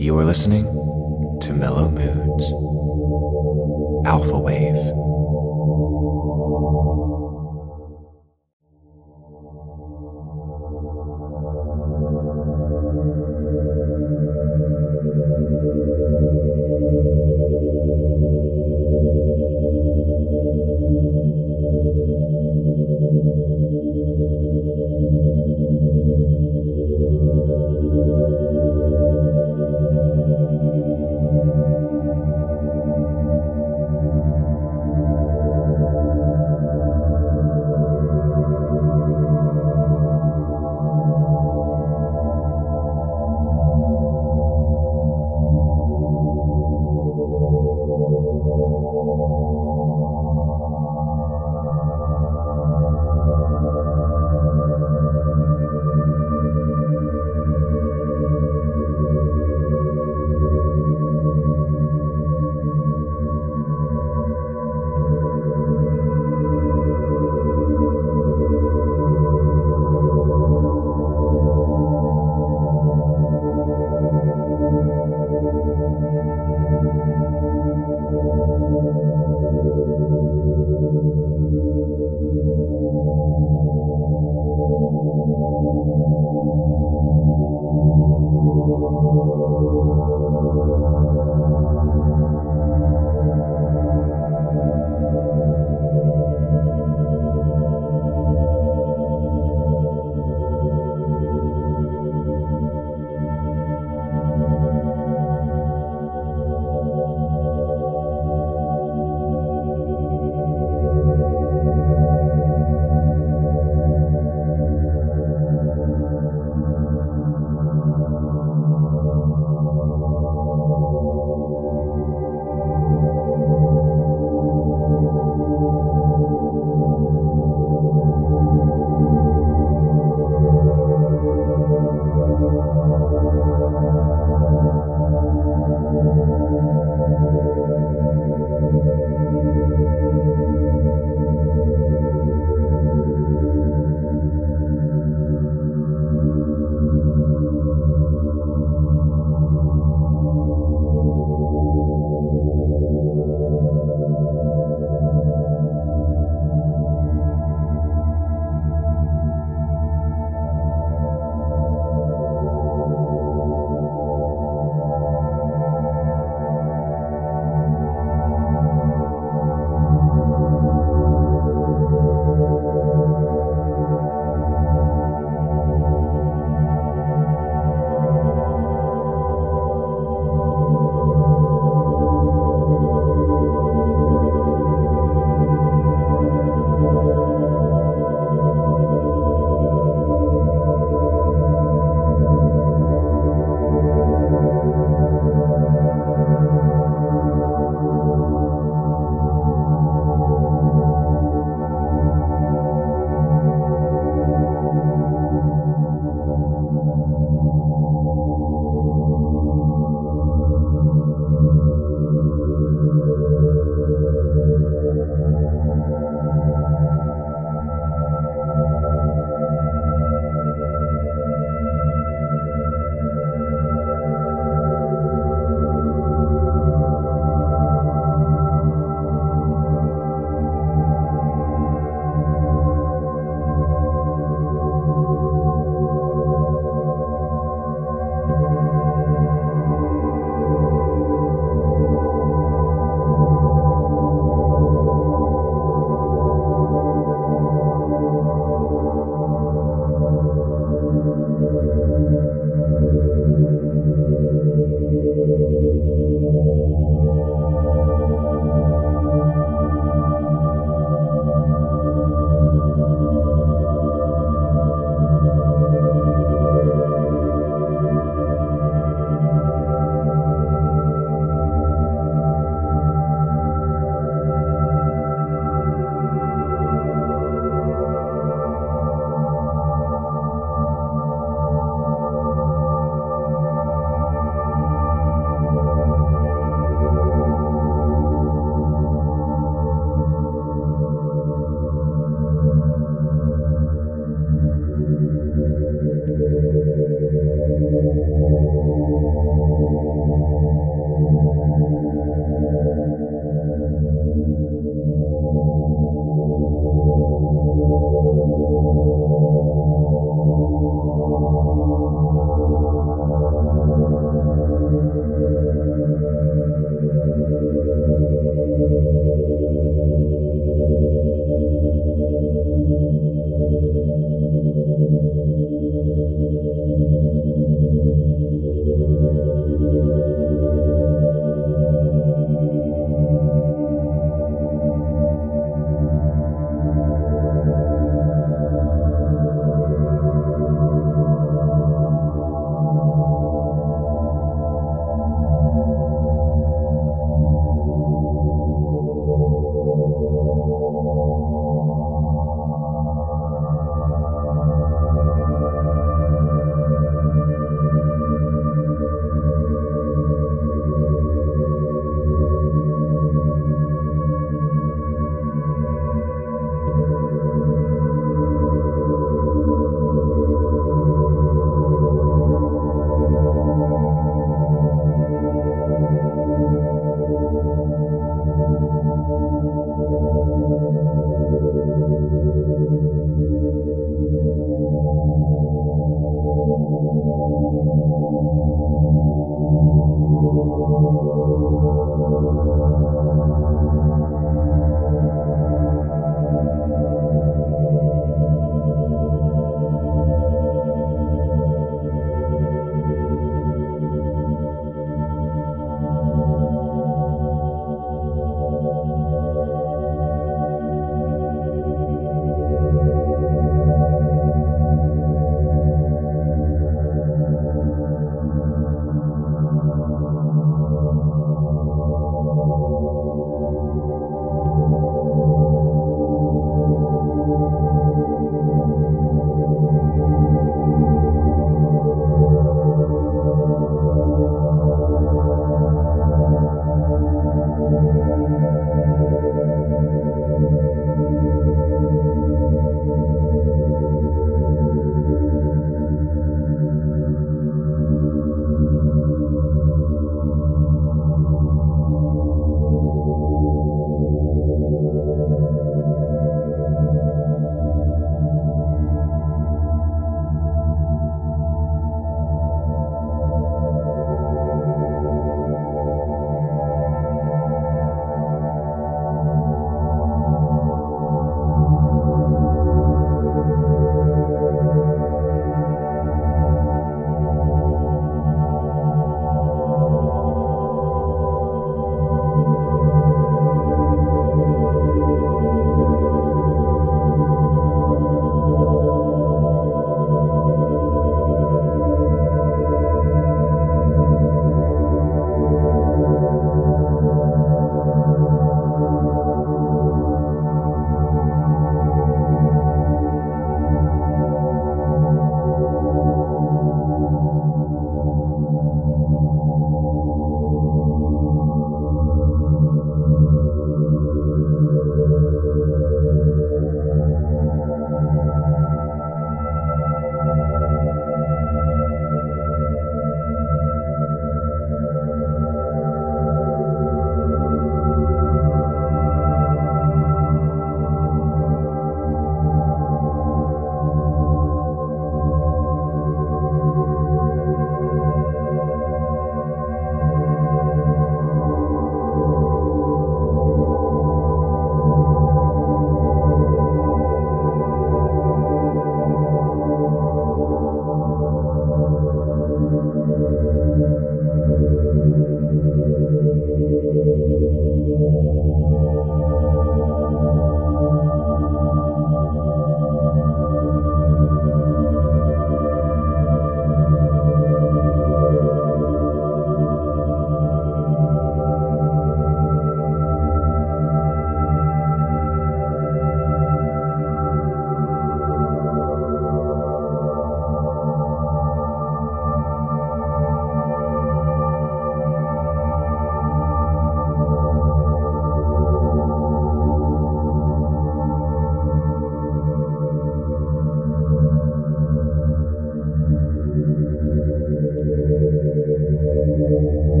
You are listening to Mellow Moods. Alpha Wave.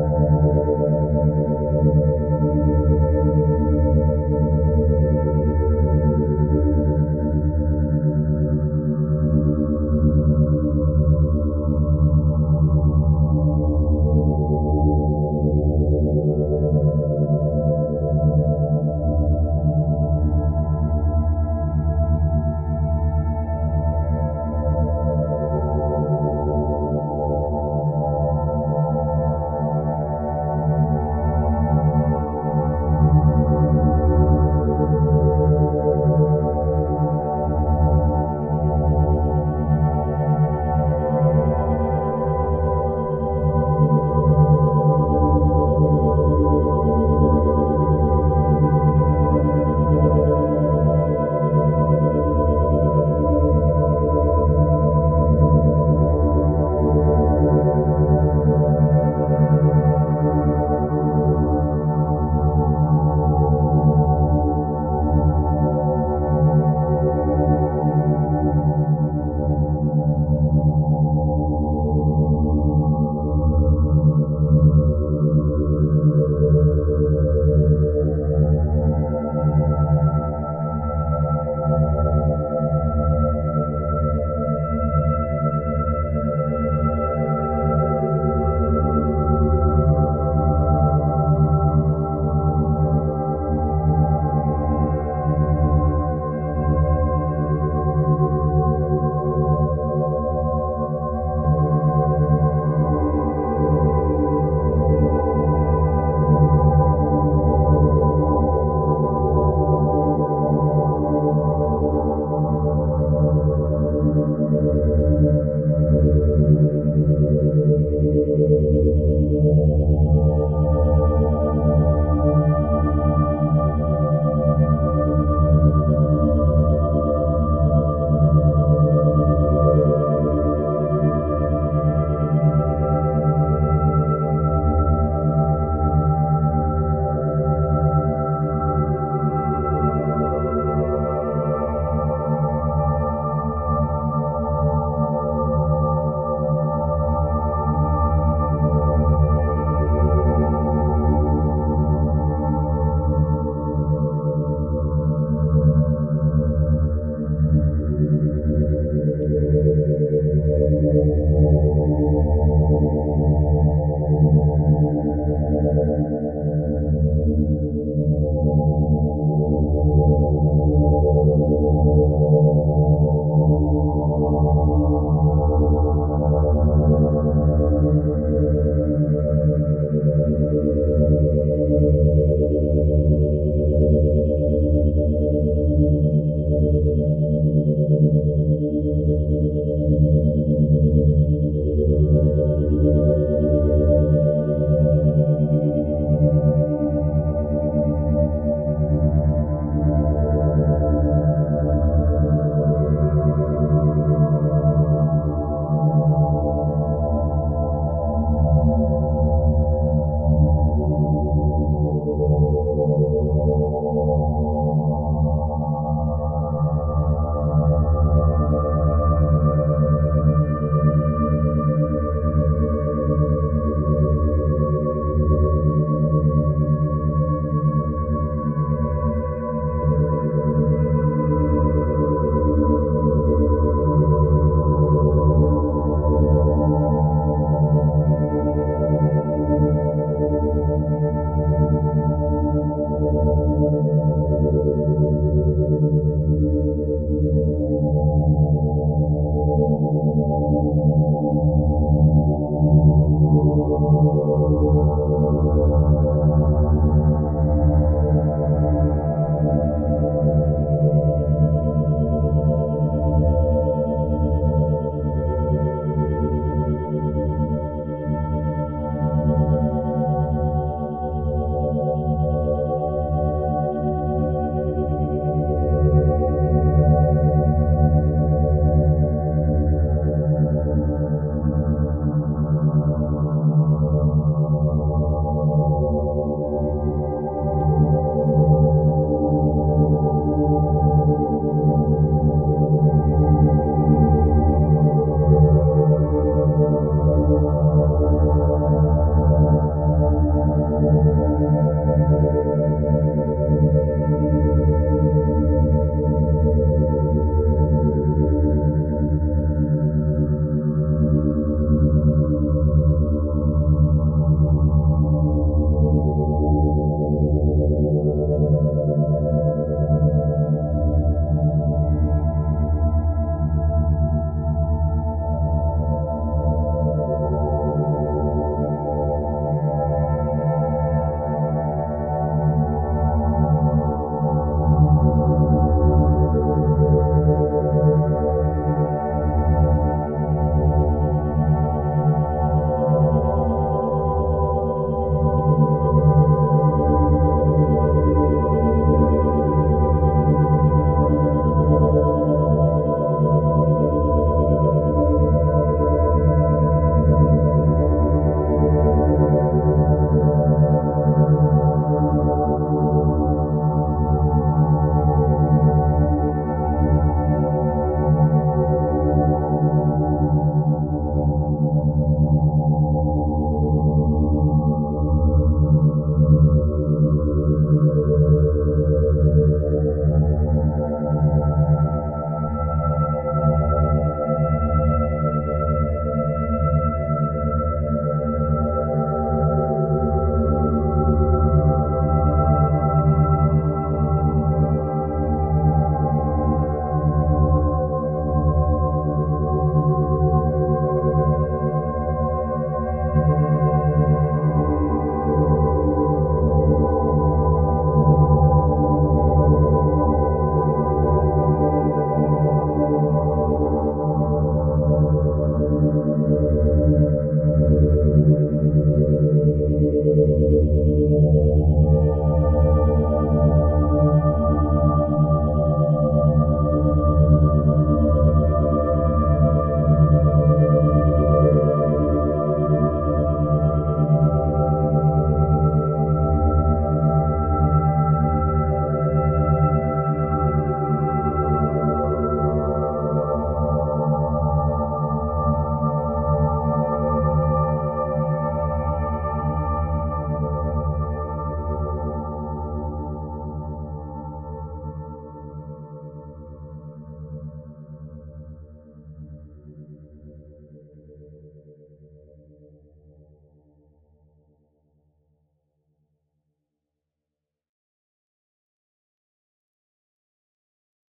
うん。